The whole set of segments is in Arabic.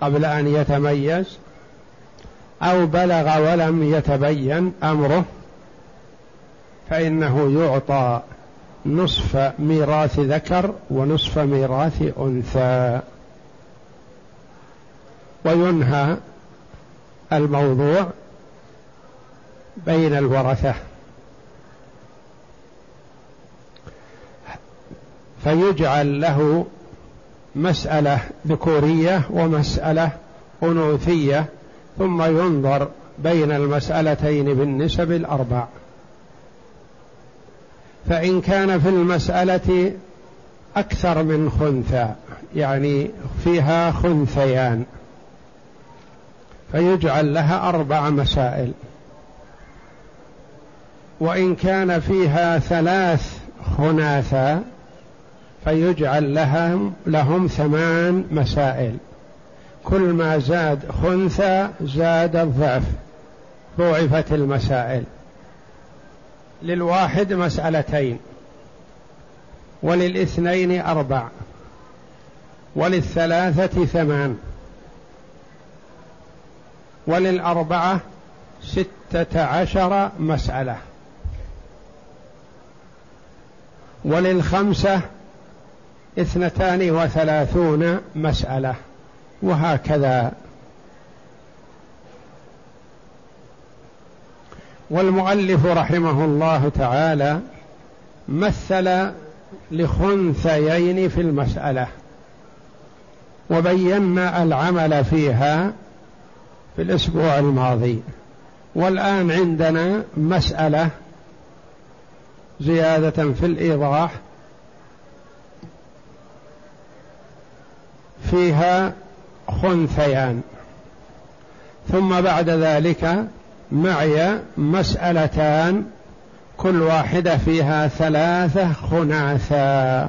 قبل أن يتميز أو بلغ ولم يتبين أمره فإنه يعطى نصف ميراث ذكر ونصف ميراث أنثى. وينهى الموضوع بين الورثة. فيجعل له مسألة ذكورية ومسألة أنوثية ثم ينظر بين المسألتين بالنسب الأربع. فإن كان في المسألة أكثر من خنثى يعني فيها خنثيان فيجعل لها أربع مسائل. وإن كان فيها ثلاث خناثا فيجعل لهم لهم ثمان مسائل. كل ما زاد خنثى زاد الضعف. ضعفت المسائل. للواحد مسألتين. وللاثنين أربع. وللثلاثة ثمان. وللأربعة ستة عشر مسألة. وللخمسة اثنتان وثلاثون مسألة وهكذا. والمؤلف رحمه الله تعالى مثل لخنثيين في المسألة وبينا العمل فيها في الأسبوع الماضي. والآن عندنا مسألة زيادة في الإيضاح فيها خنثيان. ثم بعد ذلك معي مسألتان كل واحدة فيها ثلاثة خناثا.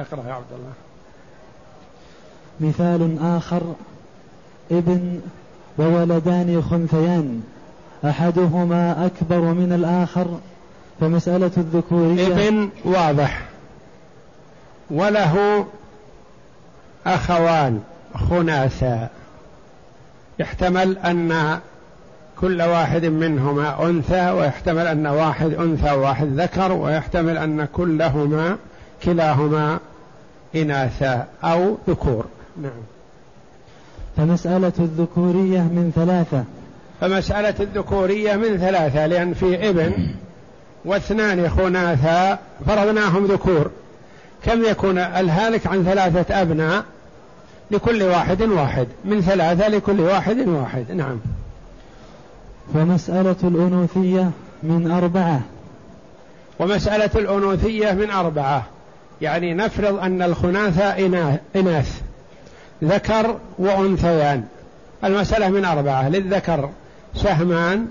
اقرأ يا عبد الله. مثال آخر ابن وولدان خنثيان أحدهما أكبر من الآخر فمسألة الذكورية. ابن واضح. وله أخوان خناثا يحتمل أن كل واحد منهما أنثى ويحتمل أن واحد أنثى وواحد ذكر ويحتمل أن كلهما كلاهما إناثا أو ذكور. نعم. فمسألة الذكورية من ثلاثة. فمسألة الذكورية من ثلاثة لأن في إبن واثنان خناثا فرضناهم ذكور. كم يكون الهالك عن ثلاثة أبناء لكل واحد واحد؟ من ثلاثة لكل واحد واحد. نعم. ومسألة الأنوثية من أربعة. ومسألة الأنوثية من أربعة. يعني نفرض أن الخناثة إناث ذكر وأنثيان. المسألة من أربعة. للذكر سهمان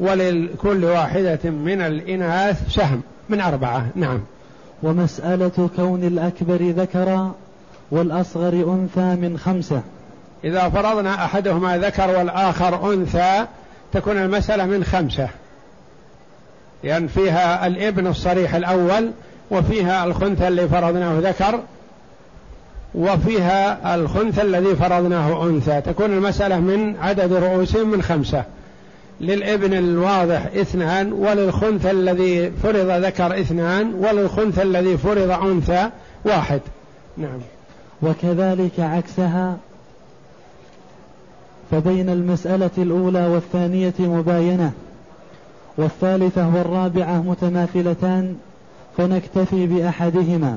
ولكل واحدة من الإناث سهم. من أربعة. نعم. ومسألة كون الأكبر ذكرا والأصغر أنثى من خمسة. إذا فرضنا أحدهما ذكر والآخر أنثى تكون المسألة من خمسة. لأن فيها الابن الصريح الأول وفيها الخنثى اللي فرضناه ذكر وفيها الخنثى الذي فرضناه أنثى. تكون المسألة من عدد رؤوس من خمسة. للابن الواضح اثنان وللخنثى الذي فرض ذكر اثنان وللخنثى الذي فرض أنثى واحد. نعم. وكذلك عكسها فبين المسألة الأولى والثانية مباينة والثالثة والرابعة متماثلتان فنكتفي بأحدهما.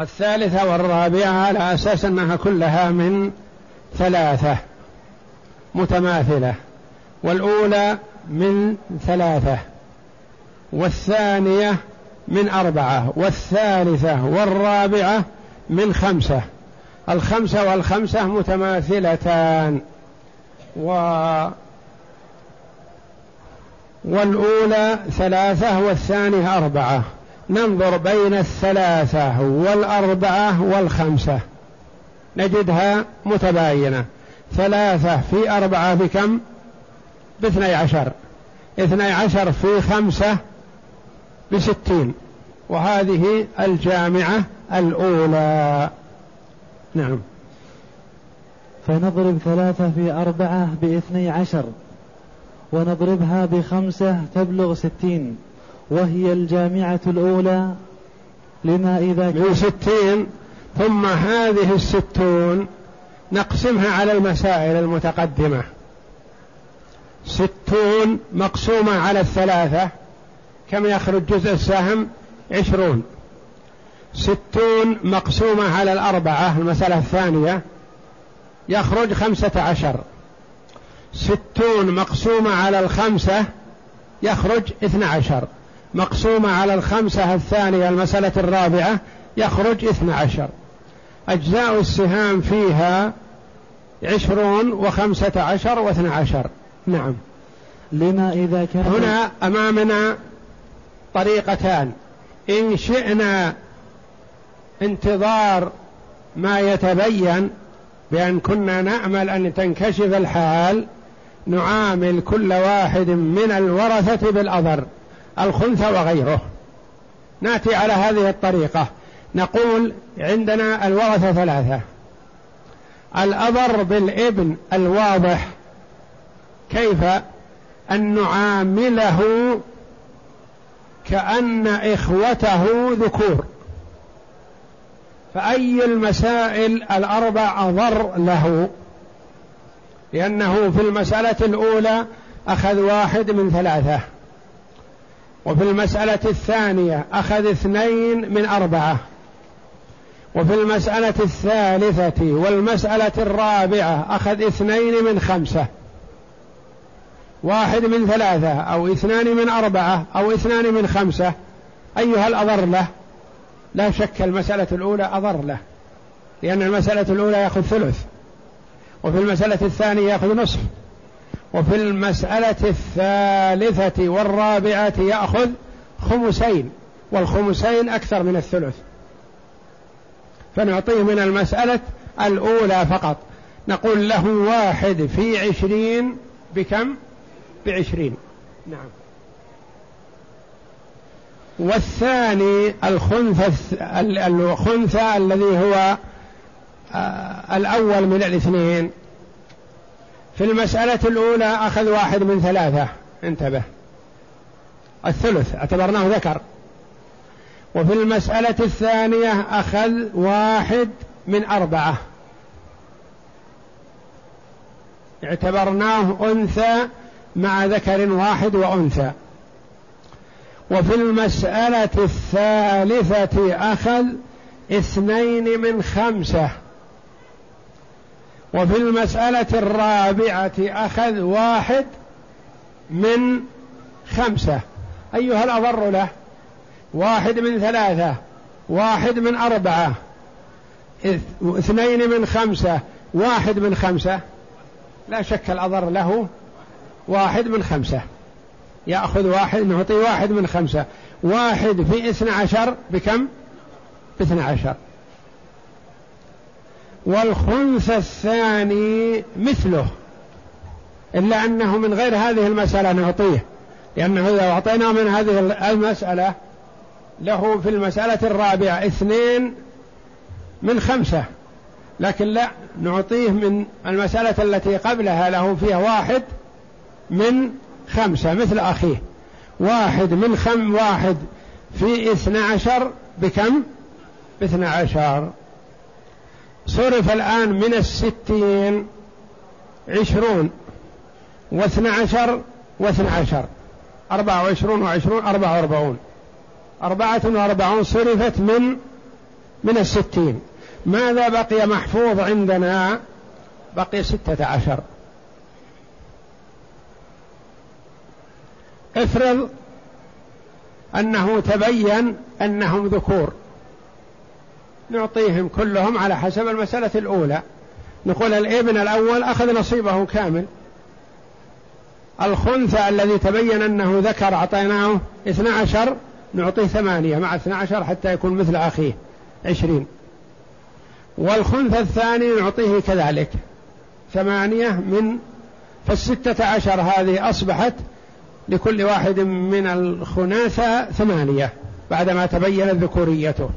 الثالثة والرابعة على أساس أنها كلها من ثلاثة متماثلة. والأولى من ثلاثة والثانية من أربعة والثالثة والرابعة من خمسة. الخمسة والخمسة متماثلتان. و والأولى ثلاثة والثانية أربعة. ننظر بين الثلاثة والأربعة والخمسة. نجدها متباينة. ثلاثة في أربعة بكم؟ باثني عشر. اثني عشر في خمسة بستين. وهذه الجامعة الأولى. نعم. فنضرب ثلاثة في أربعة باثني عشر. ونضربها بخمسة تبلغ ستين. وهي الجامعة الأولى. لما إذا كان من ستين ثم هذه الستون نقسمها على المسائل المتقدمة. ستون مقسومة على الثلاثة. كم يخرج جزء السهم؟ عشرون. ستون مقسومة على الأربعة المسألة الثانية. يخرج خمسة عشر. ستون مقسومة على الخمسة يخرج اثنى عشر. مقسومة على الخمسة الثانية المسألة الرابعة يخرج اثنى عشر. أجزاء السهام فيها عشرون وخمسة عشر واثنى عشر. نعم. لما إذا كان هنا أمامنا طريقتان. إن شئنا انتظار ما يتبين بأن كنا نأمل أن تنكشف الحال نعامل كل واحد من الورثة بالأضر الخنثى وغيره. نأتي على هذه الطريقة. نقول عندنا الورثة ثلاثة. الأضر بالابن الواضح كيف أن نعامله كأن إخوته ذكور؟ فأي المسائل الأربع أضر له؟ لأنه في المسألة الأولى أخذ واحد من ثلاثة وفي المسألة الثانية أخذ اثنين من أربعة وفي المسألة الثالثة والمسألة الرابعة أخذ اثنين من خمسة. واحد من ثلاثة أو اثنان من أربعة أو اثنان من خمسة. أيها الأضر له. لا شك المسألة الأولى أضر له لأن المسألة الأولى يأخذ ثلث وفي المسألة الثانية يأخذ نصف وفي المسألة الثالثة والرابعة يأخذ خمسين والخمسين أكثر من الثلث. فنعطيه من المسألة الأولى فقط. نقول له واحد في عشرين بكم؟ بعشرين. نعم. والثاني الخنثى الخنثى الذي هو آه، الأول من الاثنين. في المسألة الأولى أخذ واحد من ثلاثة. انتبه. الثلث اعتبرناه ذكر. وفي المسألة الثانية أخذ واحد من أربعة. اعتبرناه أنثى مع ذكر واحد وأنثى. وفي المسألة الثالثة أخذ اثنين من خمسة. وفي المسألة الرابعة أخذ واحد من خمسة. أيها الأضر له. واحد من ثلاثة. واحد من أربعة. اثنين من خمسة. واحد من خمسة. لا شك الأضر له. واحد من خمسة. يأخذ واحد نعطي واحد من خمسة. واحد في اثنى عشر بكم؟ باثنى عشر. والخنث الثاني مثله إلا أنه من غير هذه المسألة نعطيه لأنه إذا أعطينا من هذه المسألة له في المسألة الرابعة اثنين من خمسة. لكن لا نعطيه من المسألة التي قبلها له فيها واحد من خمسة مثل أخيه. واحد من خم واحد في اثنى عشر بكم؟ باثنى عشر. صرف الآن من الستين عشرون. واثنى عشر واثنى عشر. أربعة وعشرون وعشرون أربعة وأربعون. أربعة وأربعون صرفت من من الستين. ماذا بقي محفوظ عندنا؟ بقي ستة عشر. افرض أنه تبين أنهم ذكور. نعطيهم كلهم على حسب المسألة الأولى. نقول الابن الأول أخذ نصيبه كامل. الخنثى الذي تبين أنه ذكر أعطيناه اثنى عشر نعطيه ثمانية مع اثنى عشر حتى يكون مثل أخيه عشرين. والخنثى الثاني نعطيه كذلك ثمانية من فالستة عشر هذه أصبحت لكل واحد من الخناثة ثمانية بعدما تبينت ذكوريته.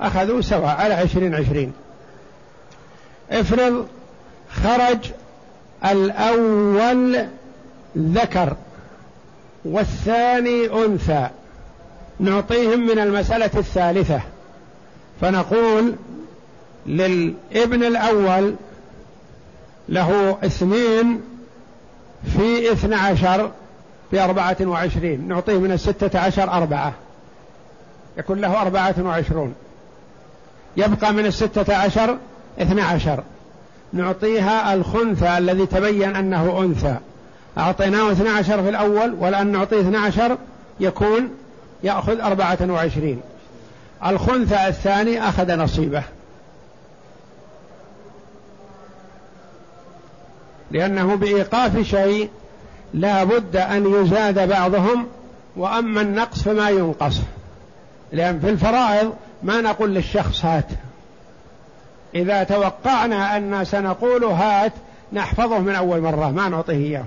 أخذوا سواء على عشرين عشرين. افرض خرج الأول ذكر والثاني أنثى. نعطيهم من المسألة الثالثة. فنقول للابن الأول له اثنين في اثنى عشر بأربعة وعشرين. نعطيه من الستة عشر أربعة. يكون له أربعة وعشرون. يبقى من الستة عشر اثنى عشر. نعطيها الخنثى الذي تبين أنه أنثى. أعطيناه اثنى عشر في الأول والآن نعطيه اثنى عشر يكون يأخذ أربعة وعشرين. الخنثى الثاني أخذ نصيبه. لأنه بإيقاف شيء لا بد أن يزاد بعضهم وأما النقص فما ينقص. لأن في الفرائض ما نقول للشخص هات. إذا توقعنا أن سنقول هات نحفظه من أول مرة ما نعطيه إياه.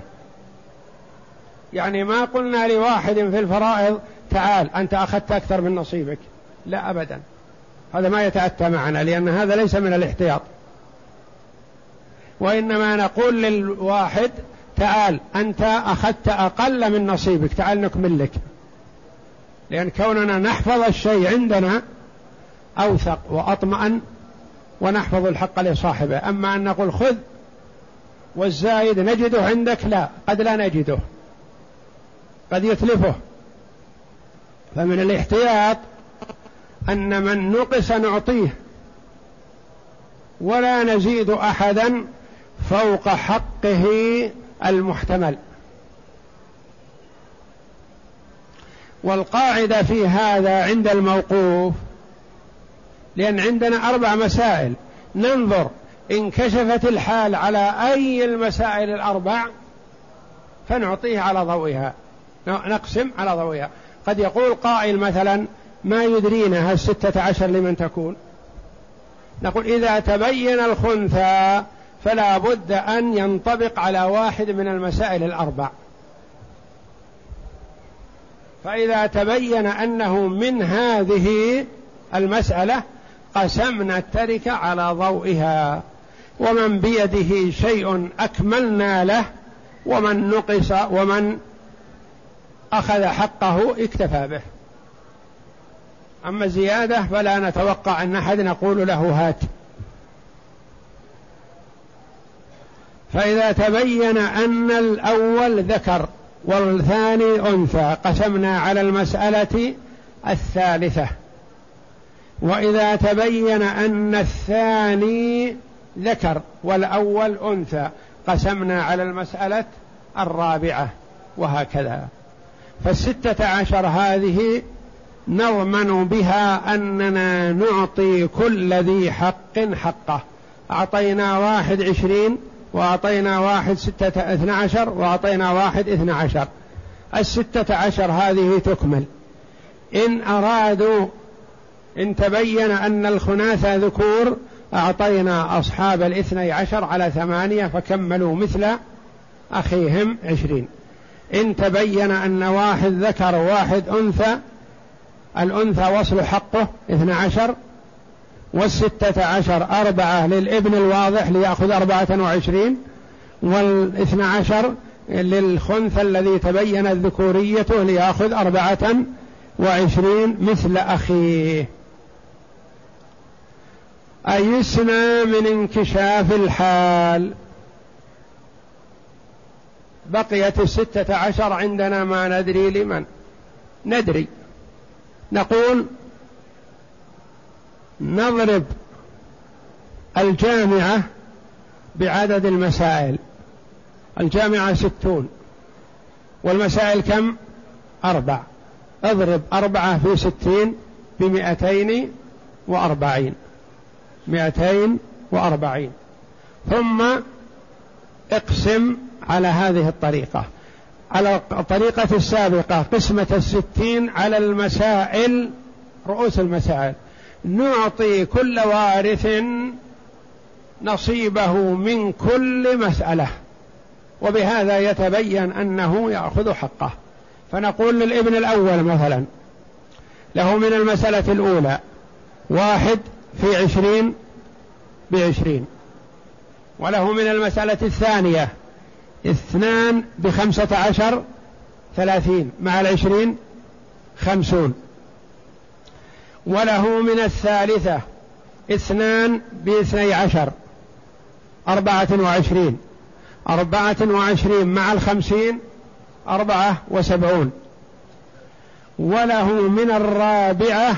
يعني ما قلنا لواحد في الفرائض تعال أنت أخذت أكثر من نصيبك. لا أبدا. هذا ما يتأتى معنا لأن هذا ليس من الاحتياط. وإنما نقول للواحد تعال أنت أخذت أقل من نصيبك تعال نكمل لك. لأن كوننا نحفظ الشيء عندنا أوثق وأطمأن ونحفظ الحق لصاحبه. أما أن نقول خذ والزايد نجده عندك لا قد لا نجده. قد يتلفه. فمن الاحتياط أن من نقص نعطيه. ولا نزيد أحدا فوق حقه المحتمل. والقاعدة في هذا عند الموقوف لأن عندنا أربع مسائل. ننظر إن كشفت الحال على أي المسائل الأربع فنعطيه على ضوئها. نقسم على ضوئها. قد يقول قائل مثلا ما يدرينا هل ستة عشر لمن تكون. نقول إذا تبين الخنثى فلا بد أن ينطبق على واحد من المسائل الأربع. فإذا تبين أنه من هذه المسألة قسمنا التركة على ضوئها. ومن بيده شيء أكملنا له ومن نقص ومن أخذ حقه اكتفى به. أما زيادة فلا نتوقع أن أحد نقول له هات. فإذا تبين أن الأول ذكر والثاني أنثى قسمنا على المسألة الثالثة. وإذا تبين أن الثاني ذكر والأول أنثى قسمنا على المسألة الرابعة وهكذا. فالستة عشر هذه نضمن بها أننا نعطي كل ذي حق حقه. أعطينا واحد عشرين وأعطينا واحد ستة اثنى عشر وأعطينا واحد اثنى عشر. الستة عشر هذه تكمل. إن أرادوا إن تبين أن الخناثة ذكور أعطينا أصحاب الاثني عشر على ثمانية فكملوا مثل أخيهم عشرين. إن تبين أن واحد ذكر وواحد أنثى الأنثى وصل حقه اثنى عشر والستة عشر أربعة للابن الواضح ليأخذ أربعة وعشرين والإثنى عشر للخنث الذي تبينت ذكوريته ليأخذ أربعة وعشرين مثل أخيه. أيسنا من انكشاف الحال؟ بقيت الستة عشر عندنا ما ندري لمن؟ ندري. نقول نضرب الجامعة بعدد المسائل. الجامعة ستون والمسائل كم؟ أربع. اضرب أربعة في ستين بمئتين وأربعين. مئتين وأربعين. ثم اقسم على هذه الطريقة. على الطريقة السابقة قسمة الستين على المسائل رؤوس المسائل. نعطي كل وارث نصيبه من كل مسألة. وبهذا يتبين أنه يأخذ حقه. فنقول للابن الأول مثلا له من المسألة الأولى واحد في عشرين بعشرين. وله من المسألة الثانية اثنان بخمسة عشر ثلاثين مع العشرين خمسون. وله من الثالثة اثنان باثني عشر أربعة وعشرين. أربعة وعشرين مع الخمسين أربعة وسبعون. وله من الرابعة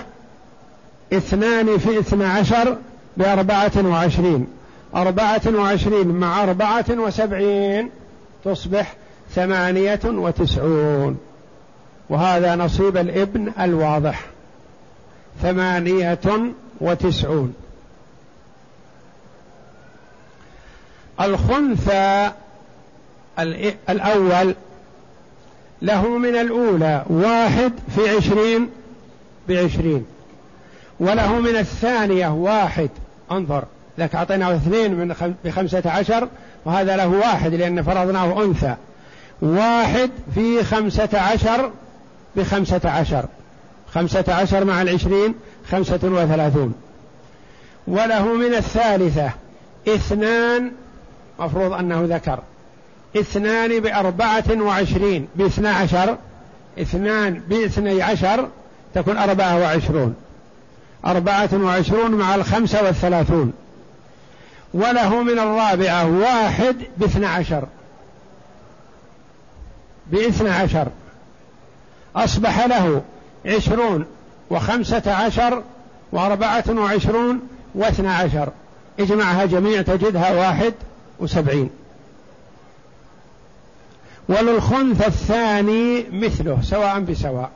اثنان في اثنى عشر بأربعة وعشرين. أربعة وعشرين مع أربعة وسبعين تصبح ثمانية وتسعون. وهذا نصيب الابن الواضح. ثمانية وتسعون. الخنثى الأول له من الأولى واحد في عشرين بعشرين وله من الثانية واحد. انظر لك أعطيناه اثنين من بخمسة عشر وهذا له واحد لأن فرضناه أنثى. واحد في خمسة عشر بخمسة عشر. خمسة عشر مع العشرين خمسة وثلاثون. وله من الثالثة اثنان مفروض أنه ذكر اثنان بأربعة وعشرين باثنى عشر اثنان باثني عشر تكون أربعة وعشرون. أربعة وعشرون مع الخمسة والثلاثون. وله من الرابعة واحد باثنى عشر. باثنى عشر. أصبح له عشرون وخمسة عشر وأربعة وعشرون واثنى عشر. اجمعها جميع تجدها واحد وسبعين. وللخنث الثاني مثله سواء بسواء.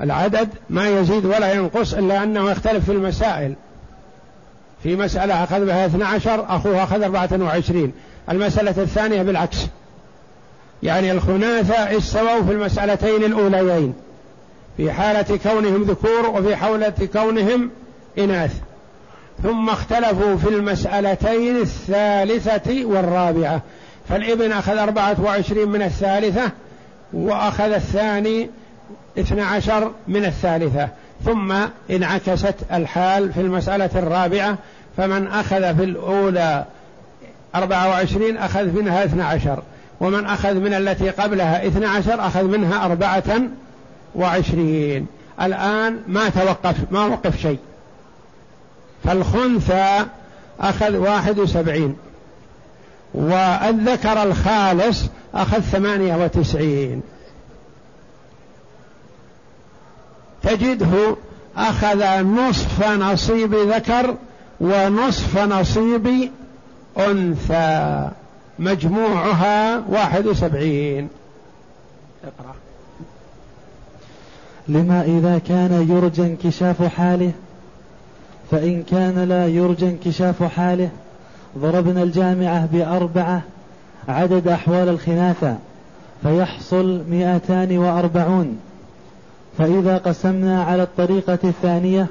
العدد ما يزيد ولا ينقص إلا أنه يختلف في المسائل. في مسألة أخذ بها 12 أخوه أخذ 24 المسألة الثانية بالعكس. يعني الخناثة استووا في المسألتين الأوليين في حالة كونهم ذكور وفي حالة كونهم إناث. ثم اختلفوا في المسألتين الثالثة والرابعة. فالإبن أخذ أربعة وعشرين من الثالثة وأخذ الثاني اثنى عشر من الثالثة. ثم انعكست الحال في المسألة الرابعة فمن أخذ في الأولى أربعة وعشرين أخذ منها اثنى عشر. ومن أخذ من التي قبلها اثنى عشر أخذ منها أربعة وعشرين. الآن ما توقف ما وقف شيء. فالخنثى أخذ واحد وسبعين. والذكر الخالص أخذ ثمانية وتسعين. تجده أخذ نصف نصيب ذكر ونصف نصيب أنثى. مجموعها واحد وسبعين. اقرأ. لما إذا كان يرجى انكشاف حاله فإن كان لا يرجى انكشاف حاله ضربنا الجامعة بأربعة عدد أحوال الخناثة فيحصل مئتان وأربعون. فإذا قسمنا على الطريقة الثانية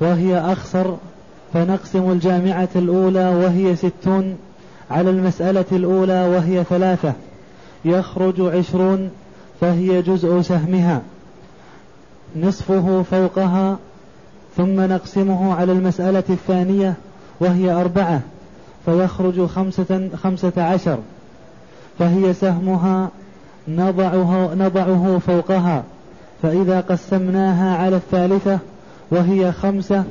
وهي أخسر فنقسم الجامعة الأولى وهي ستون. على المسألة الأولى وهي ثلاثة. يخرج عشرون فهي جزء سهمها. نصفه فوقها ثم نقسمه على المسألة الثانية وهي أربعة. فيخرج خمسة, خمسة عشر. فهي سهمها نضعه, نضعه فوقها. فإذا قسمناها على الثالثة وهي خمسة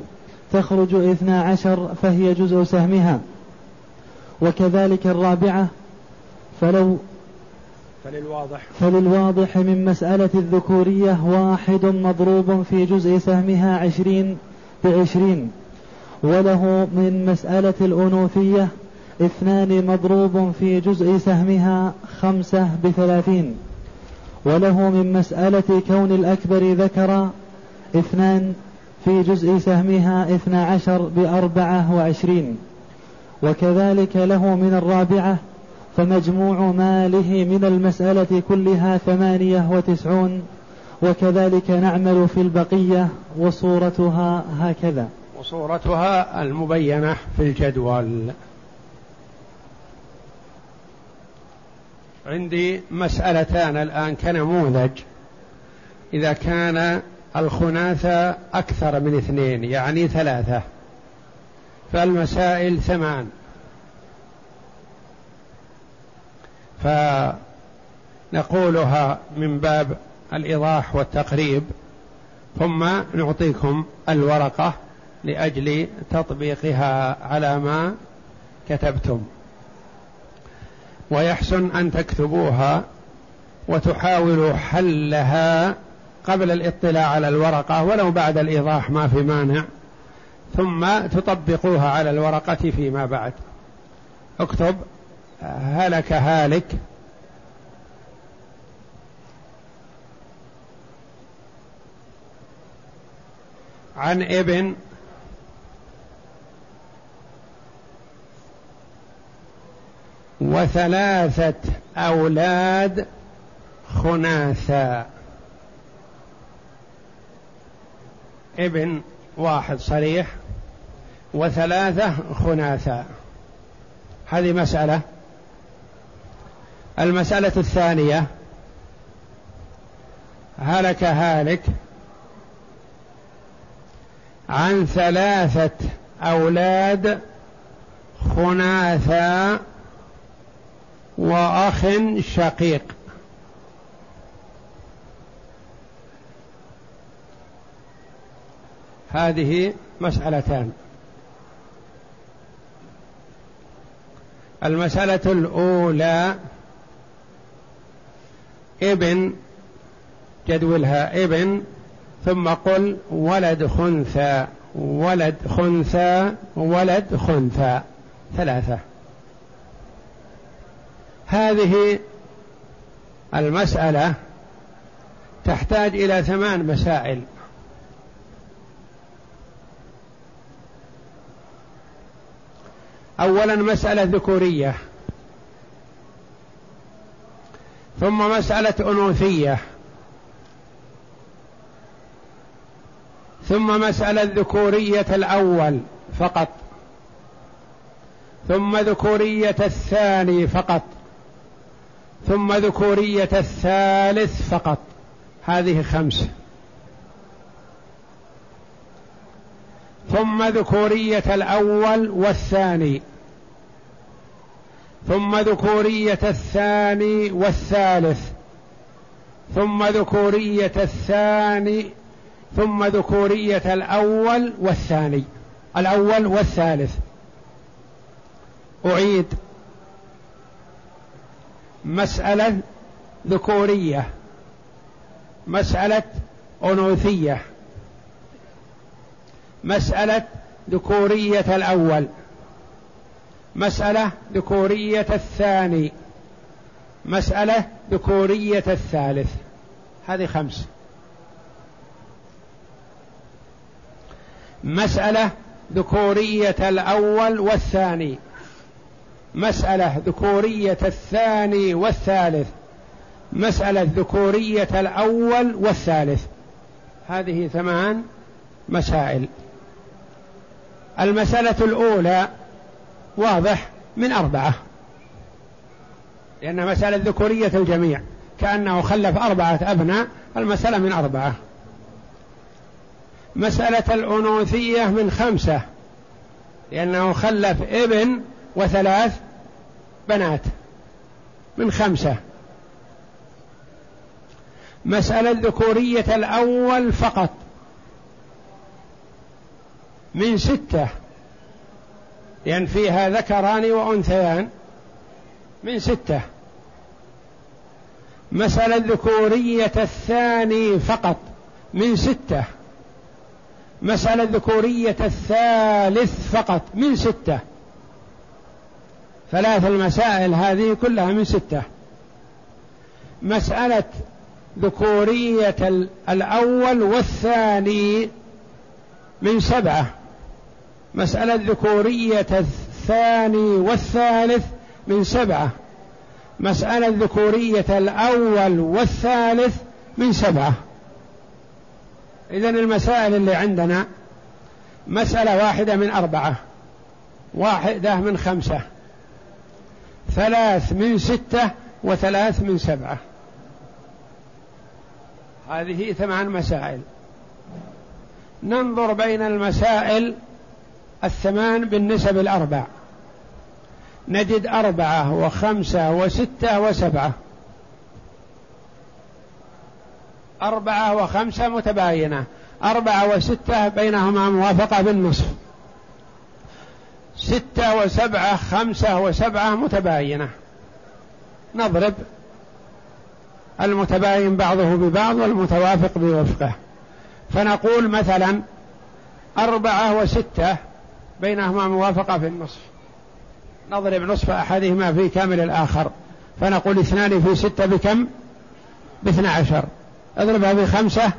تخرج اثنا عشر فهي جزء سهمها. وكذلك الرابعة فلو فللواضح. فللواضح من مسألة الذكورية واحد مضروب في جزء سهمها عشرين بعشرين وله من مسألة الأنوثية اثنان مضروب في جزء سهمها خمسة بثلاثين وله من مسألة كون الأكبر ذكر اثنان في جزء سهمها اثنا عشر بأربعة وعشرين. وكذلك له من الرابعة فمجموع ماله من المسألة كلها ثمانية وتسعون وكذلك نعمل في البقية وصورتها هكذا. وصورتها المبينة في الجدول. عندي مسألتان الآن كنموذج. إذا كان الخناثة أكثر من اثنين يعني ثلاثة. فالمسائل ثمان. فنقولها من باب الإيضاح والتقريب ثم نعطيكم الورقة لأجل تطبيقها على ما كتبتم. ويحسن أن تكتبوها وتحاولوا حلها قبل الاطلاع على الورقة ولو بعد الإيضاح ما في مانع. ثم تطبقوها على الورقة فيما بعد. اكتب هلك هالك. عن ابن وثلاثة أولاد خناثا. ابن واحد صريح. وثلاثة خناثا. هذه مسألة. المسألة الثانية. هلك هالك عن ثلاثة أولاد خناثا وأخ شقيق. هذه مسألتان. المسألة الأولى ابن جدولها ابن ثم قل ولد خنثى ولد خنثى ولد خنثى ثلاثة. هذه المسألة تحتاج إلى ثمان مسائل. أولا مسألة ذكورية ثم مسألة أنوثية ثم مسألة ذكورية الأول فقط ثم ذكورية الثاني فقط ثم ذكورية الثالث فقط. هذه خمس ثم ذكورية الأول والثاني. ثم ذكورية الثاني والثالث. ثم ذكورية الثاني ثم ذكورية الأول والثاني. الأول والثالث. أعيد. مسألة ذكورية. مسألة أنوثية. مسألة ذكورية الأول. مسألة ذكورية الثاني. مسألة ذكورية الثالث. هذه خمس. مسألة ذكورية الأول والثاني. مسألة ذكورية الثاني والثالث. مسألة ذكورية الأول والثالث. هذه ثمان مسائل. المسألة الأولى واضح من أربعة. لأن مسألة ذكورية الجميع. كأنه خلف أربعة أبناء المسألة من أربعة. مسألة الأنوثية من خمسة. لأنه خلف ابن وثلاث بنات. من خمسة. مسألة ذكورية الأول فقط. من ستة. لأن فيها ذكران وأنثيان. من ستة. مسألة ذكورية الثاني فقط. من ستة. مسألة ذكورية الثالث فقط. من ستة. ثلاث المسائل هذه كلها من ستة. مسألة ذكورية الأول والثاني من سبعة. مسألة ذكورية الثاني والثالث من سبعة. مسألة ذكورية الأول والثالث من سبعة. إذا المسائل اللي عندنا مسألة واحدة من أربعة واحدة من خمسة ثلاث من ستة وثلاث من سبعة. هذه ثمان مسائل. ننظر بين المسائل الثمان بالنسب الأربع. نجد أربعة وخمسة وستة وسبعة. أربعة وخمسة متباينة. أربعة وستة بينهما موافقة بالنصف. ستة وسبعة خمسة وسبعة متباينة. نضرب. المتباين بعضه ببعض والمتوافق بوفقه. فنقول مثلا أربعة وستة بينهما موافقة في النصف. نضرب نصف أحدهما في كامل الآخر فنقول اثنان في ستة بكم؟ باثنى عشر. اضربها في خمسة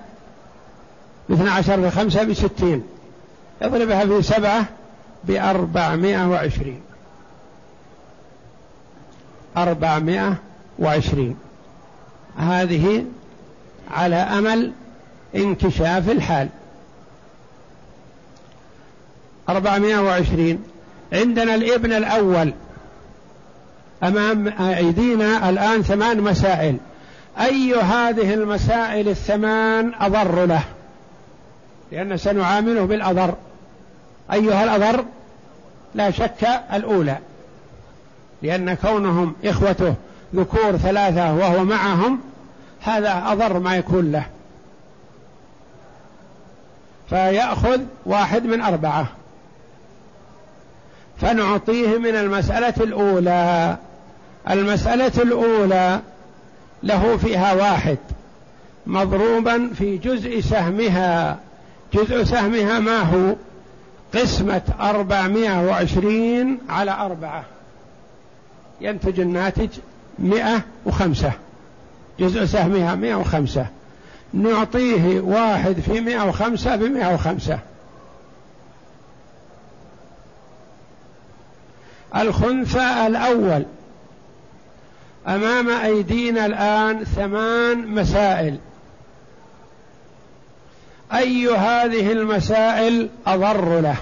باثنى عشر في خمسة بستين. اضربها في سبعة بأربعمائة وعشرين. أربعمائة وعشرين. هذه على أمل انكشاف الحال. أربعمائة وعشرين. عندنا الابن الأول. أمام أيدينا الآن ثمان مسائل. أي هذه المسائل الثمان أضر له؟ لأن سنعامله بالأضر. أيها الأضر؟ لا شك الأولى. لأن كونهم إخوته ذكور ثلاثة وهو معهم هذا أضر ما يكون له. فيأخذ واحد من أربعة. فنعطيه من المسألة الأولى. المسألة الأولى له فيها واحد مضروبا في جزء سهمها. جزء سهمها ما هو؟ قسمة أربعمائة وعشرين على أربعة. ينتج الناتج مئة وخمسة. جزء سهمها مئة وخمسة. نعطيه واحد في مئة وخمسة بمئة وخمسة. الخنثى الأول. أمام أيدينا الآن ثمان مسائل. أي هذه المسائل أضر له؟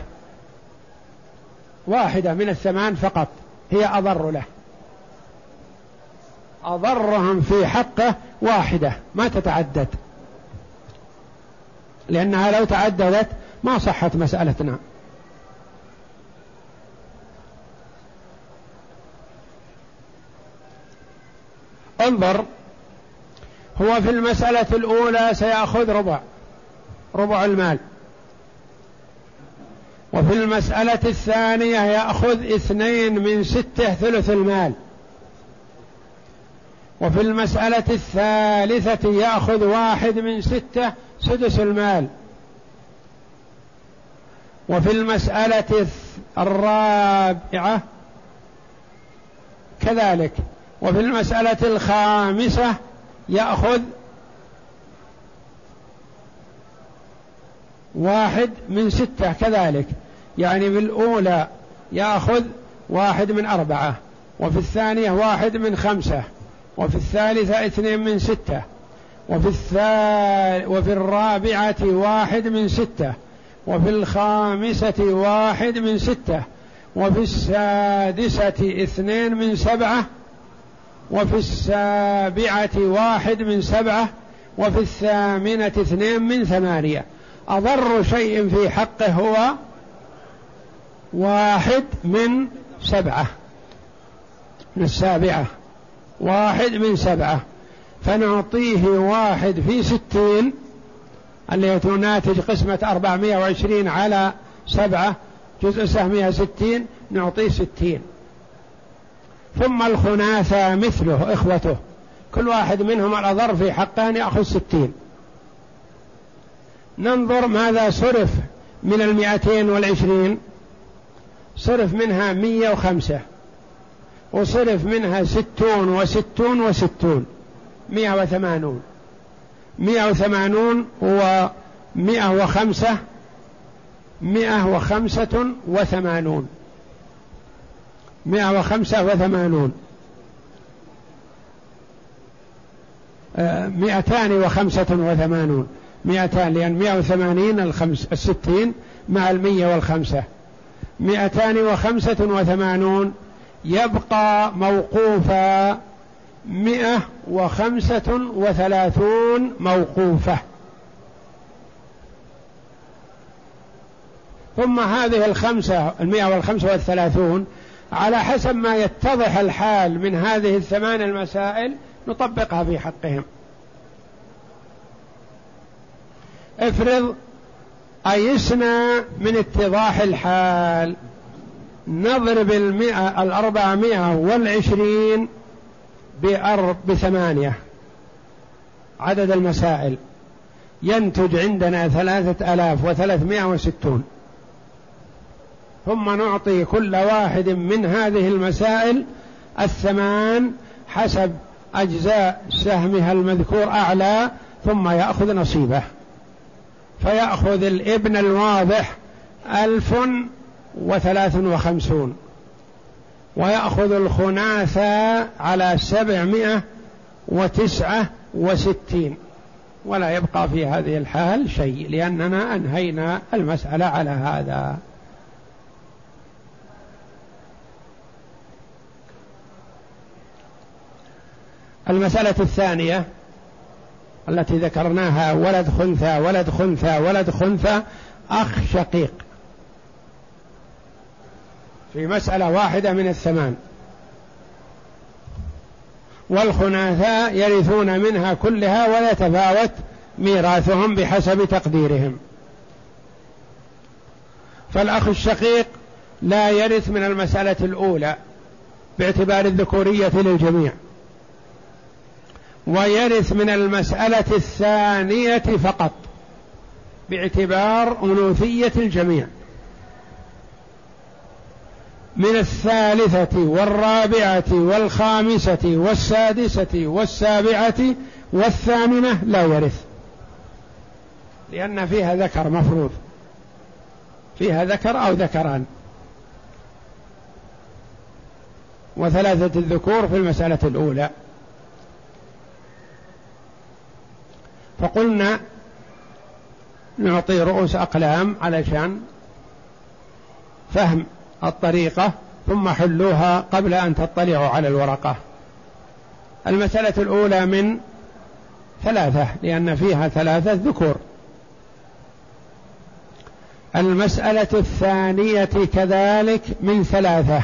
واحدة من الثمان فقط هي أضر له. أضرهم في حقه واحدة ما تتعدد. لأنها لو تعددت ما صحت مسألتنا. انظر هو في المسألة الأولى سيأخذ ربع ربع المال. وفي المسألة الثانية يأخذ اثنين من ستة ثلث المال. وفي المسألة الثالثة يأخذ واحد من ستة سدس المال. وفي المسألة الرابعة كذلك. وفي المسألة الخامسة يأخذ واحد من ستة كذلك. يعني بالأولى يأخذ واحد من أربعة وفي الثانية واحد من خمسة وفي الثالثة اثنين من ستة وفي الثال وفي الرابعة واحد من ستة وفي الخامسة واحد من ستة وفي السادسة اثنين من سبعة وفي السابعة واحد من سبعة وفي الثامنة اثنين من ثمانية. أضر شيء في حقه هو واحد من سبعة. من السابعة. واحد من سبعة. فنعطيه واحد في ستين اللي تناتج قسمة أربعمائة وعشرين على سبعة جزء سهمها ستين نعطيه ستين. ثم الخناثة مثله إخوته. كل واحد منهم الأضر في حقه أن يأخذ ستين. ننظر ماذا صرف من المئتين والعشرين. صرف منها مية وخمسة. وصرف منها ستون وستون وستون. مئة وثمانون. مئة وثمانون ومئة وخمسة. مئة وخمسة وثمانون. مئة وخمسة وثمانون. آه، مئتان وخمسة وثمانون. مئتان لأن مئة وثمانين الخمس الستين مع المية والخمسة. مئتان وخمسة وثمانون. يبقى موقوفا مئة وخمسة وثلاثون موقوفة. ثم هذه الخمسة المئة والخمسة والثلاثون على حسب ما يتضح الحال من هذه الثمان المسائل نطبقها في حقهم. افرض أيسنا من اتضاح الحال نضرب المئة الأربعمائة والعشرين بأرب بثمانية عدد المسائل. ينتج عندنا ثلاثة آلاف وثلاثمائة وستون. ثم نعطي كل واحد من هذه المسائل الثمان حسب أجزاء سهمها المذكور أعلى ثم يأخذ نصيبه. فيأخذ الابن الواضح ألف وثلاث وخمسون. ويأخذ الخناثة على سبعمائة وتسعة وستين. ولا يبقى في هذه الحال شيء لأننا أنهينا المسألة على هذا. المسألة الثانية التي ذكرناها ولد خنثى ولد خنثى ولد خنثى أخ شقيق. في مسألة واحدة من الثمان. والخناثاء يرثون منها كلها ويتفاوت ميراثهم بحسب تقديرهم. فالأخ الشقيق لا يرث من المسألة الأولى باعتبار الذكورية للجميع. ويرث من المسألة الثانية فقط باعتبار أنوثية الجميع. من الثالثة والرابعة والخامسة والسادسة والسابعة والثامنة لا يرث لأن فيها ذكر مفروض فيها ذكر أو ذكران. وثلاثة الذكور في المسألة الأولى. فقلنا نعطي رؤوس أقلام علشان فهم الطريقة ثم حلوها قبل أن تطلعوا على الورقة. المسألة الأولى من ثلاثة لأن فيها ثلاثة ذكور. المسألة الثانية كذلك من ثلاثة.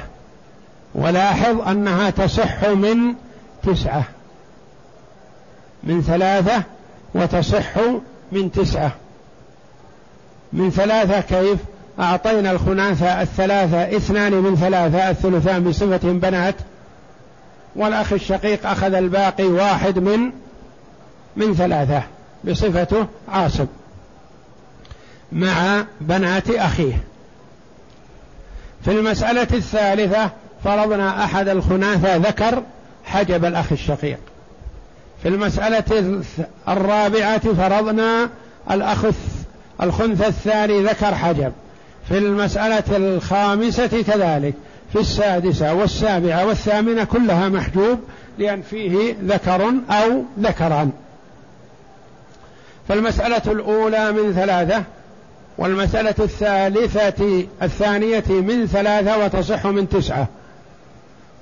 ولاحظ أنها تصح من تسعة. من ثلاثة وتصح من تسعة. من ثلاثة كيف؟ أعطينا الخناثة الثلاثة اثنان من ثلاثة الثلثان بصفة بنات. والأخ الشقيق أخذ الباقي واحد من من ثلاثة بصفته عاصب مع بنات أخيه. في المسألة الثالثة فرضنا أحد الخناثة ذكر حجب الأخ الشقيق. في المسألة الرابعة فرضنا الأخ الخنث الثاني ذكر حجب في المسألة الخامسة كذلك في السادسة والسابعة والثامنة كلها محجوب لأن فيه ذكر أو ذكران. فالمسألة الأولى من ثلاثة والمسألة الثالثة الثانية من ثلاثة وتصح من تسعة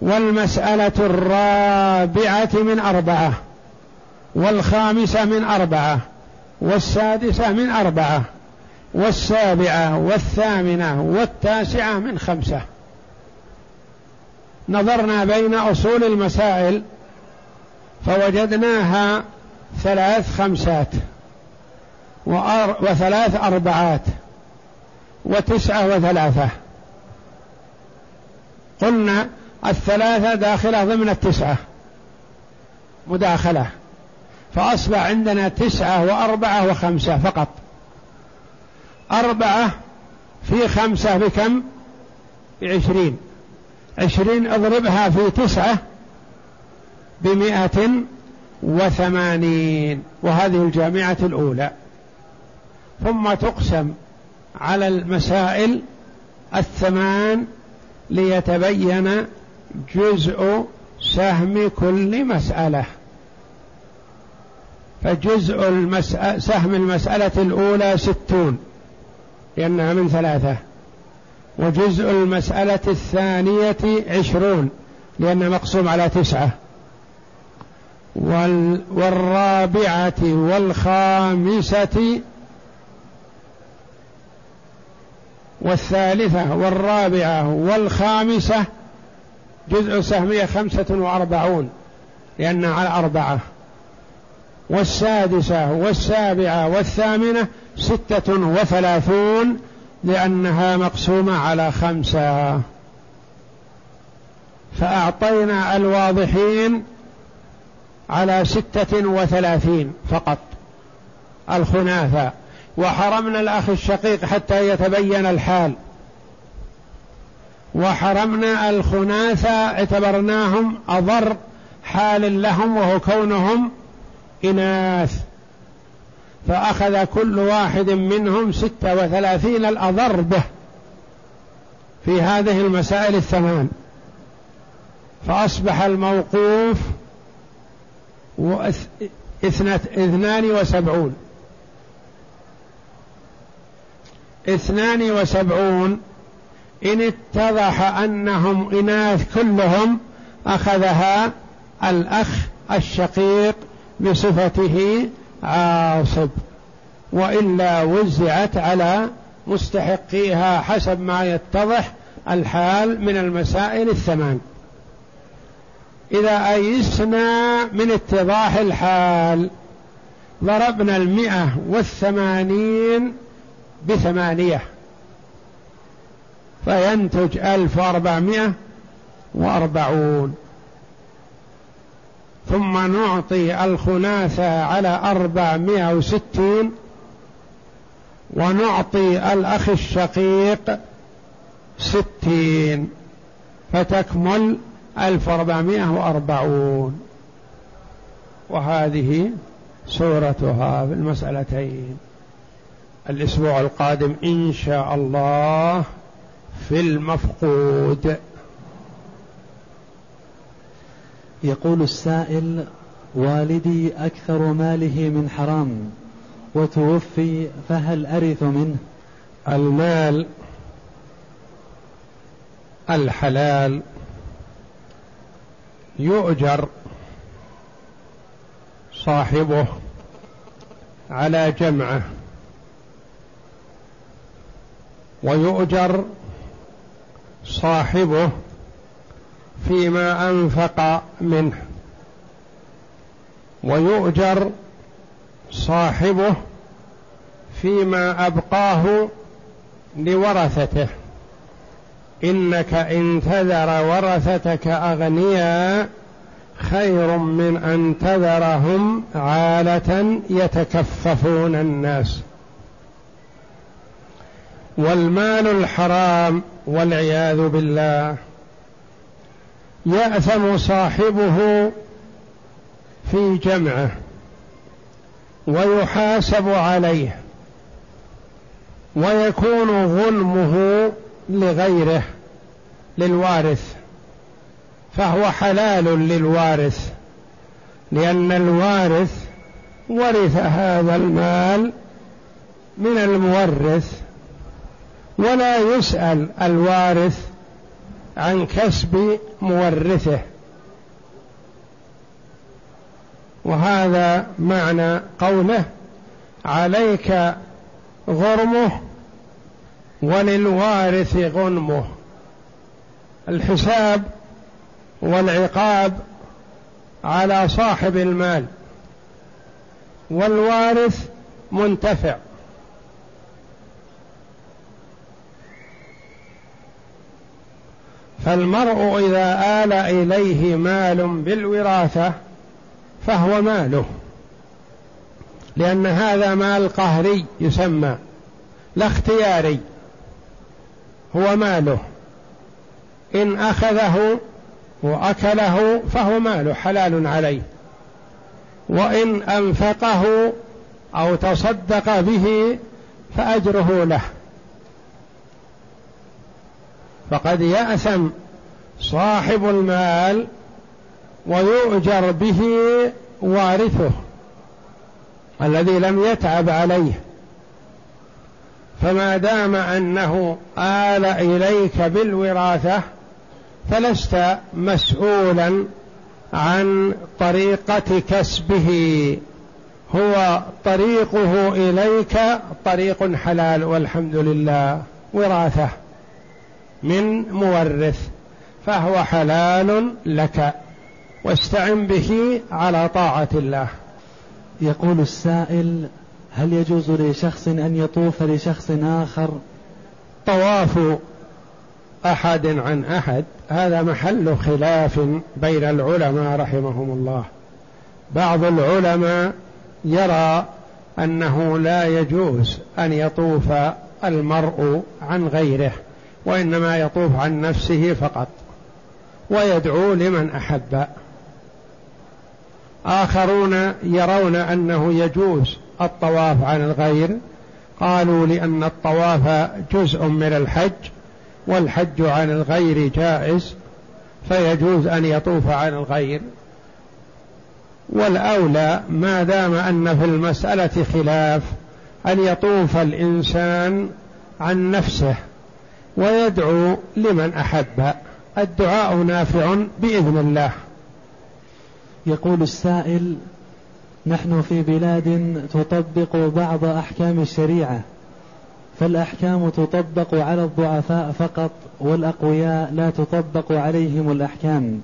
والمسألة الرابعة من أربعة. والخامسة من أربعة والسادسة من أربعة والسابعة والثامنة والتاسعة من خمسة. نظرنا بين أصول المسائل فوجدناها ثلاث خمسات وثلاث أربعات وتسعة وثلاثة. قلنا الثلاثة داخلة ضمن التسعة مداخلة. فأصبح عندنا تسعة وأربعة وخمسة فقط. أربعة في خمسة بكم؟ بعشرين عشرين اضربها في تسعة بمئة وثمانين. وهذه الجامعة الأولى. ثم تقسم على المسائل الثمان ليتبين جزء سهم كل مسألة. فجزء المسألة سهم المسألة الأولى ستون لأنها من ثلاثة. وجزء المسألة الثانية عشرون لأنها مقسوم على تسعة. وال والرابعة والخامسة والثالثة والرابعة والخامسة جزء سهمية خمسة وأربعون لأنها على أربعة. والسادسة والسابعة والثامنة ستة وثلاثون لأنها مقسومة على خمسة. فأعطينا الواضحين على ستة وثلاثين فقط. الخناثة. وحرمنا الأخ الشقيق حتى يتبين الحال. وحرمنا الخناثة اعتبرناهم أضر حال لهم وهو كونهم إناث. فأخذ كل واحد منهم ستة وثلاثين الأضر به في هذه المسائل الثمان. فأصبح الموقوف اثنان وسبعون. اثنان وسبعون. إن اتضح أنهم إناث كلهم أخذها الأخ الشقيق بصفته عاصب وإلا وزعت على مستحقيها حسب ما يتضح الحال من المسائل الثمان. إذا أيسنا من اتضاح الحال ضربنا المئة والثمانين بثمانية فينتج ألف وأربعمائة وأربعون. ثم نعطي الخناثة على أربعمائة وستين ونعطي الأخ الشقيق ستين فتكمل ألف وأربعمائة وأربعون. وهذه سورتها في المسألتين. الأسبوع القادم إن شاء الله في المفقود. يقول السائل والدي أكثر ماله من حرام وتوفي فهل أرث منه؟ المال الحلال يؤجر صاحبه على جمعه ويؤجر صاحبه فيما أنفق منه. ويؤجر صاحبه فيما أبقاه لورثته. إنك إن تذر ورثتك اغنياء خير من أن تذرهم عالة يتكففون الناس. والمال الحرام والعياذ بالله. يأثم صاحبه في جمعه ويحاسب عليه ويكون ظلمه لغيره للوارث فهو حلال للوارث لأن الوارث ورث هذا المال من المورث ولا يسأل الوارث عن كسب مورثه. وهذا معنى قوله عليك غرمه وللوارث غنمه. الحساب والعقاب على صاحب المال. والوارث منتفع. فالمرء إذا آل إليه مال بالوراثة فهو ماله لأن هذا مال قهري يسمى لا اختياري هو ماله. إن أخذه وأكله فهو ماله حلال عليه. وإن أنفقه أو تصدق به فأجره له. فقد يأثم صاحب المال ويؤجر به وارثه الذي لم يتعب عليه. فما دام أنه آل إليك بالوراثة فلست مسؤولا عن طريقة كسبه. هو طريقه إليك طريق حلال والحمد لله. وراثة. من مورث فهو حلال لك. واستعن به على طاعة الله. يقول السائل هل يجوز لشخص أن يطوف لشخص آخر؟ طواف أحد عن أحد هذا محل خلاف بين العلماء رحمهم الله. بعض العلماء يرى أنه لا يجوز أن يطوف المرء عن غيره. وإنما يطوف عن نفسه فقط ويدعو لمن أحب. آخرون يرون أنه يجوز الطواف عن الغير قالوا لأن الطواف جزء من الحج والحج عن الغير جائز فيجوز أن يطوف عن الغير. والأولى ما دام أن في المسألة خلاف أن يطوف الإنسان عن نفسه. ويدعو لمن أحب. الدعاء نافع بإذن الله. يقول السائل نحن في بلاد تطبق بعض أحكام الشريعة فالأحكام تطبق على الضعفاء فقط والأقوياء لا تطبق عليهم الأحكام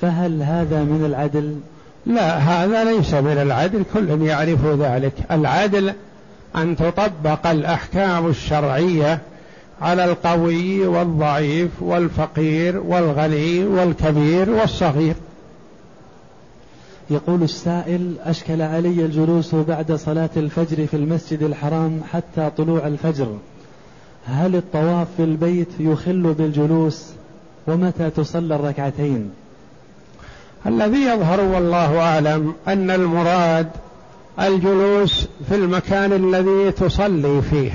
فهل هذا من العدل؟ لا هذا ليس من العدل كل يعرف ذلك. العدل أن تطبق الأحكام الشرعية على القوي والضعيف والفقير والغني والكبير والصغير. يقول السائل أشكل علي الجلوس بعد صلاة الفجر في المسجد الحرام حتى طلوع الفجر. هل الطواف في البيت يخل بالجلوس ومتى تصلى الركعتين؟ الذي يظهر والله أعلم أن المراد الجلوس في المكان الذي تصلي فيه.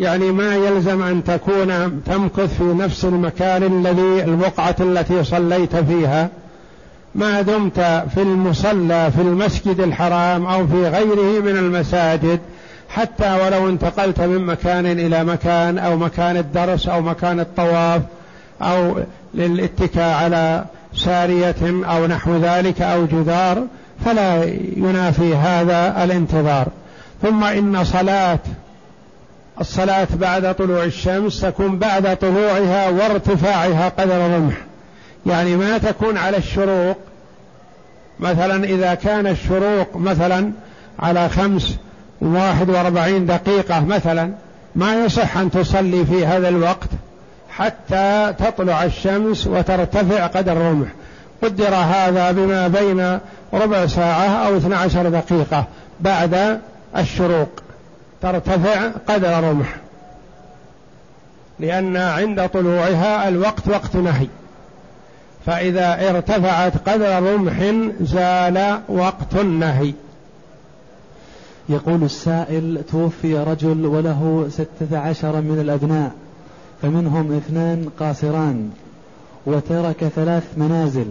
يعني ما يلزم أن تكون تمكث في نفس المكان الذي البقعة التي صليت فيها. ما دمت في المصلى في المسجد الحرام أو في غيره من المساجد حتى ولو انتقلت من مكان إلى مكان أو مكان الدرس أو مكان الطواف أو للاتكاء على سارية أو نحو ذلك أو جدار فلا ينافي هذا الانتظار. ثم إن صلاة الصلاة بعد طلوع الشمس تكون بعد طلوعها وارتفاعها قدر رمح. يعني ما تكون على الشروق. مثلا إذا كان الشروق مثلا على خمس واحد وأربعين دقيقة مثلا ما يصح أن تصلي في هذا الوقت حتى تطلع الشمس وترتفع قدر رمح. قدر هذا بما بين ربع ساعة أو 12 دقيقة بعد الشروق. ترتفع قدر رمح. لأن عند طلوعها الوقت وقت نهي. فإذا ارتفعت قدر رمح زال وقت النهي يقول السائل توفي رجل وله ستة عشر من الأبناء فمنهم اثنان قاصران وترك ثلاث منازل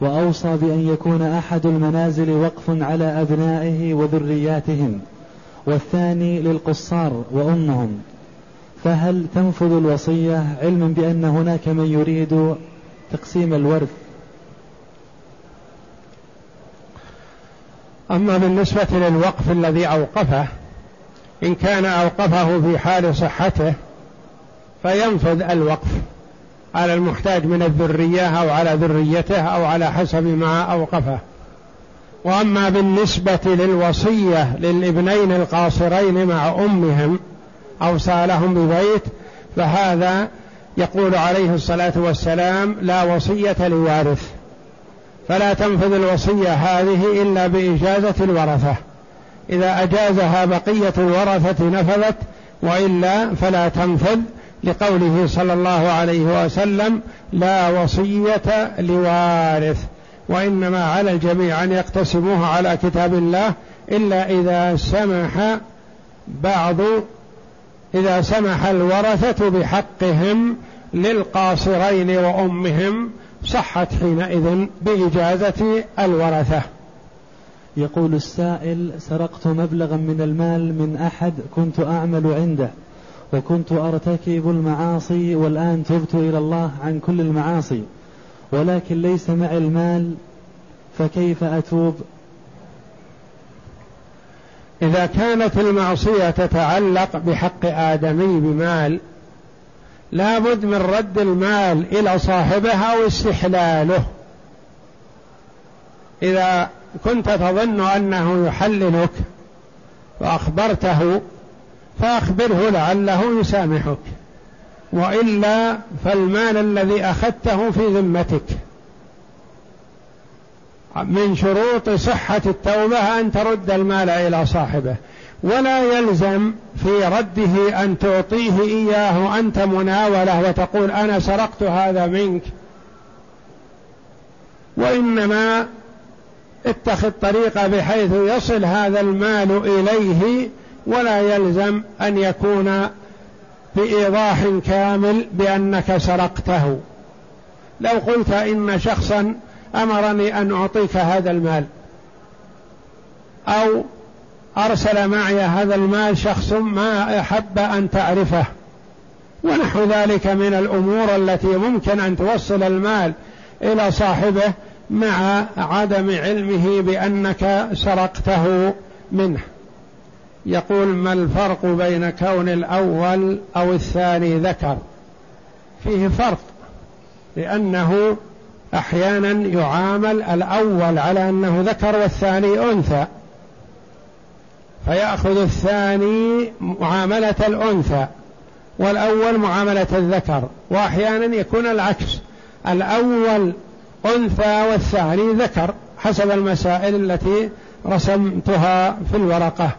وأوصى بأن يكون أحد المنازل وقف على أبنائه وذرياتهم. والثاني للقصار وأمهم. فهل تنفذ الوصية علما بأن هناك من يريد تقسيم الورث؟ أما بالنسبة للوقف الذي أوقفه إن كان أوقفه في حال صحته فينفذ الوقف على المحتاج من الذرية أو على ذريته أو على حسب ما أوقفه. وأما بالنسبة للوصية للابنين القاصرين مع أمهم أوصى لهم ببيت فهذا يقول عليه الصلاة والسلام لا وصية لوارث. فلا تنفذ الوصية هذه إلا بإجازة الورثة. إذا أجازها بقية الورثة نفذت وإلا فلا تنفذ لقوله صلى الله عليه وسلم لا وصية لوارث. وإنما على الجميع أن يقتسموها على كتاب الله إلا إذا سمح بعض إذا سمح الورثة بحقهم للقاصرين وأمهم صحت حينئذ بإجازة الورثة. يقول السائل سرقت مبلغا من المال من أحد كنت أعمل عنده وكنت أرتكب المعاصي والآن تبت إلى الله عن كل المعاصي. ولكن ليس معي المال فكيف أتوب؟ إذا كانت المعصية تتعلق بحق آدمي بمال لا بد من رد المال إلى صاحبه أو استحلاله إذا كنت تظن أنه يحللك وأخبرته فأخبره لعله يسامحك. وإلا فالمال الذي أخذته في ذمتك. من شروط صحة التوبة أن ترد المال إلى صاحبه ولا يلزم في رده أن تعطيه إياه أنت مناولة وتقول أنا سرقت هذا منك. وإنما اتخذ طريقة بحيث يصل هذا المال إليه ولا يلزم أن يكون بإيضاح كامل بأنك سرقته. لو قلت إن شخصا أمرني أن أعطيك هذا المال أو أرسل معي هذا المال شخص ما أحب أن تعرفه ونحو ذلك من الأمور التي ممكن أن توصل المال إلى صاحبه مع عدم علمه بأنك سرقته منه. يقول ما الفرق بين كون الأول أو الثاني ذكر؟ فيه فرق لأنه أحيانا يعامل الأول على أنه ذكر والثاني أنثى. فيأخذ الثاني معاملة الأنثى والأول معاملة الذكر. وأحيانا يكون العكس الأول أنثى والثاني ذكر حسب المسائل التي رسمتها في الورقة.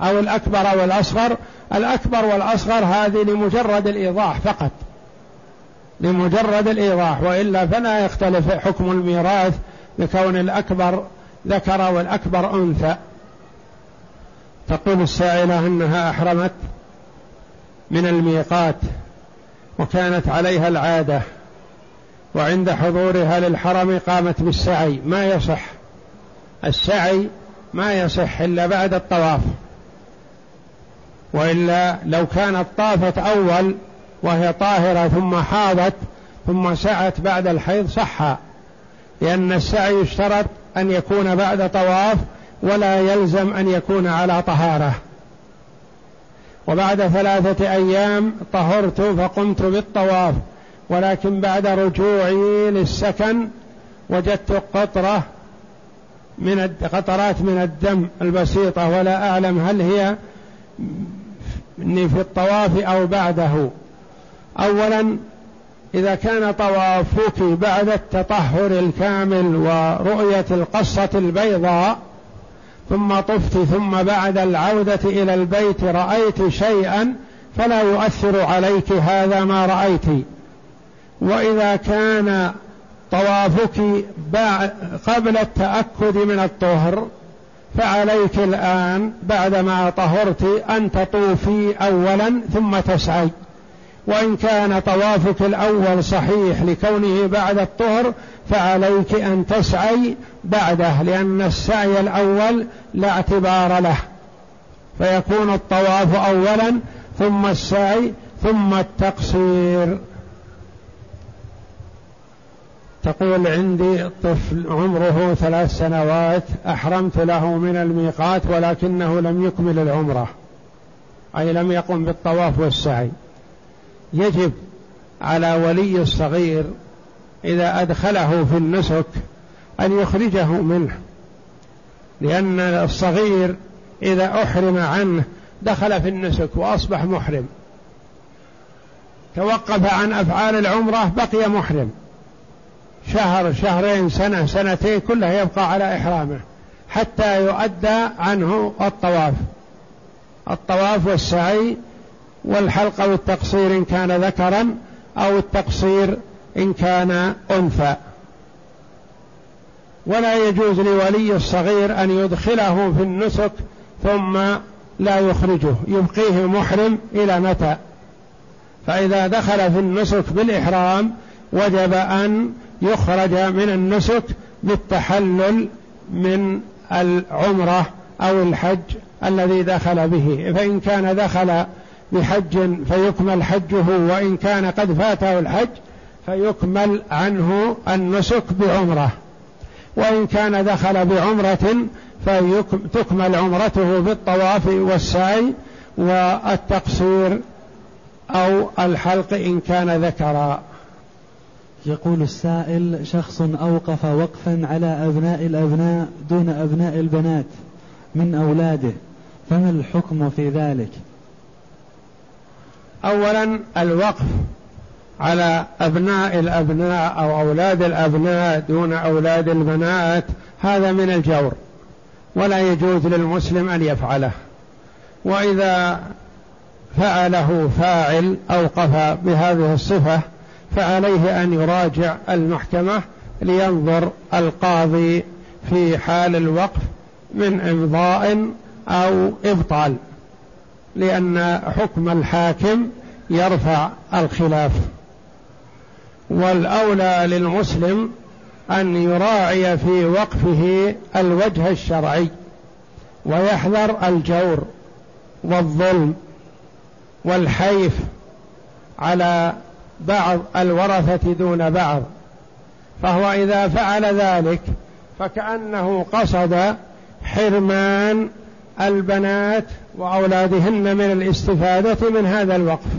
أو الأكبر والأصغر الأكبر والأصغر هذه لمجرد الإيضاح فقط. لمجرد الإيضاح وإلا فلا يختلف حكم الميراث لكون الأكبر ذكر والأكبر أنثى. تقول السائلة أنها أحرمت من الميقات وكانت عليها العادة وعند حضورها للحرم قامت بالسعي. ما يصح. السعي ما يصح إلا بعد الطواف. وإلا لو كانت طافت أول وهي طاهرة ثم حاضت ثم سعت بعد الحيض صح لأن السعي يشترط أن يكون بعد طواف ولا يلزم أن يكون على طهارة. وبعد ثلاثة أيام طهرت فقمت بالطواف ولكن بعد رجوعي للسكن وجدت قطرة من قطرات من الدم البسيطة ولا أعلم هل هي في الطواف أو بعده. أولا إذا كان طوافك بعد التطهر الكامل ورؤية القصة البيضاء ثم طفت ثم بعد العودة إلى البيت رأيت شيئا فلا يؤثر عليك هذا ما رأيت. وإذا كان طوافك قبل التأكد من الطهر فعليك الآن بعدما طهرت أن تطوفي أولا ثم تسعي. وإن كان طوافك الأول صحيح لكونه بعد الطهر فعليك أن تسعي بعده لأن السعي الأول لا اعتبار له. فيكون الطواف أولا ثم السعي ثم التقصير. تقول عندي طفل عمره ثلاث سنوات أحرمت له من الميقات ولكنه لم يكمل العمرة. أي لم يقم بالطواف والسعي. يجب على ولي الصغير إذا أدخله في النسك أن يخرجه منه. لأن الصغير إذا أحرم عنه دخل في النسك وأصبح محرم. توقف عن أفعال العمرة بقي محرم. شهر شهرين سنة سنتين كلها يبقى على إحرامه حتى يؤدى عنه الطواف. الطواف والسعي والحلق أو التقصير إن كان ذكرا أو التقصير إن كان أنثى. ولا يجوز لولي الصغير أن يدخله في النسك ثم لا يخرجه يبقيه محرم إلى متى؟ فإذا دخل في النسك بالإحرام وجب أن يخرج من النسك بالتحلل من العمرة أو الحج الذي دخل به. فإن كان دخل بحج فيكمل حجه وإن كان قد فاته الحج فيكمل عنه النسك بعمرة. وإن كان دخل بعمرة فتكمل عمرته بالطواف والسعي والتقصير أو الحلق إن كان ذكرا. يقول السائل شخص أوقف وقفا على أبناء الأبناء دون أبناء البنات من أولاده فما الحكم في ذلك؟ أولا الوقف على أبناء الأبناء أو أولاد الأبناء دون أولاد البنات هذا من الجور ولا يجوز للمسلم أن يفعله. وإذا فعله فاعل أوقف بهذه الصفة فعليه أن يراجع المحكمة لينظر القاضي في حال الوقف من إمضاء أو إبطال لأن حكم الحاكم يرفع الخلاف. والأولى للمسلم أن يراعي في وقفه الوجه الشرعي ويحذر الجور والظلم والحيف على بعض الورثة دون بعض فهو إذا فعل ذلك فكأنه قصد حرمان البنات وأولادهن من الاستفادة من هذا الوقف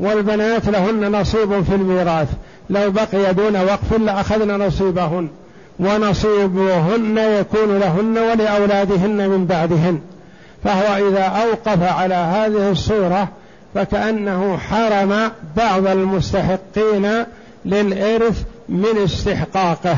والبنات لهن نصيب في الميراث لو بقي دون وقف لأخذن نصيبهن ونصيبهن يكون لهن ولأولادهن من بعدهن فهو إذا أوقف على هذه الصورة فكأنه حرم بعض المستحقين للإرث من استحقاقه.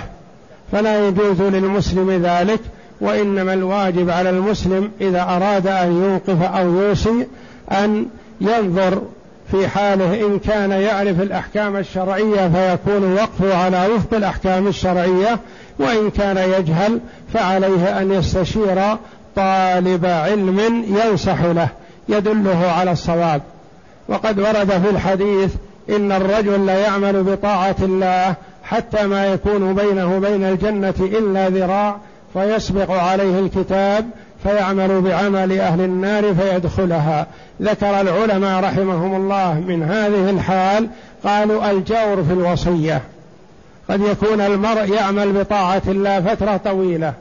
فلا يجوز للمسلم ذلك وإنما الواجب على المسلم إذا أراد أن يوقف أو يوصي أن ينظر في حاله. إن كان يعرف الأحكام الشرعية فيكون وقفه على وفق الأحكام الشرعية وإن كان يجهل فعليه أن يستشير طالب علم ينصح له يدله على الصواب. وقد ورد في الحديث إن الرجل لا يعمل بطاعة الله حتى ما يكون بينه وبين الجنة إلا ذراع فيسبق عليه الكتاب فيعمل بعمل أهل النار فيدخلها. ذكر العلماء رحمهم الله من هذه الحال قالوا الجور في الوصية. قد يكون المرء يعمل بطاعة الله فترة طويلة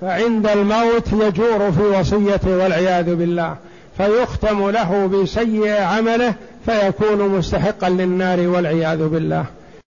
فعند الموت يجور في وصيته والعياذ بالله. فيختم له بسيء عمله فيكون مستحقا للنار والعياذ بالله.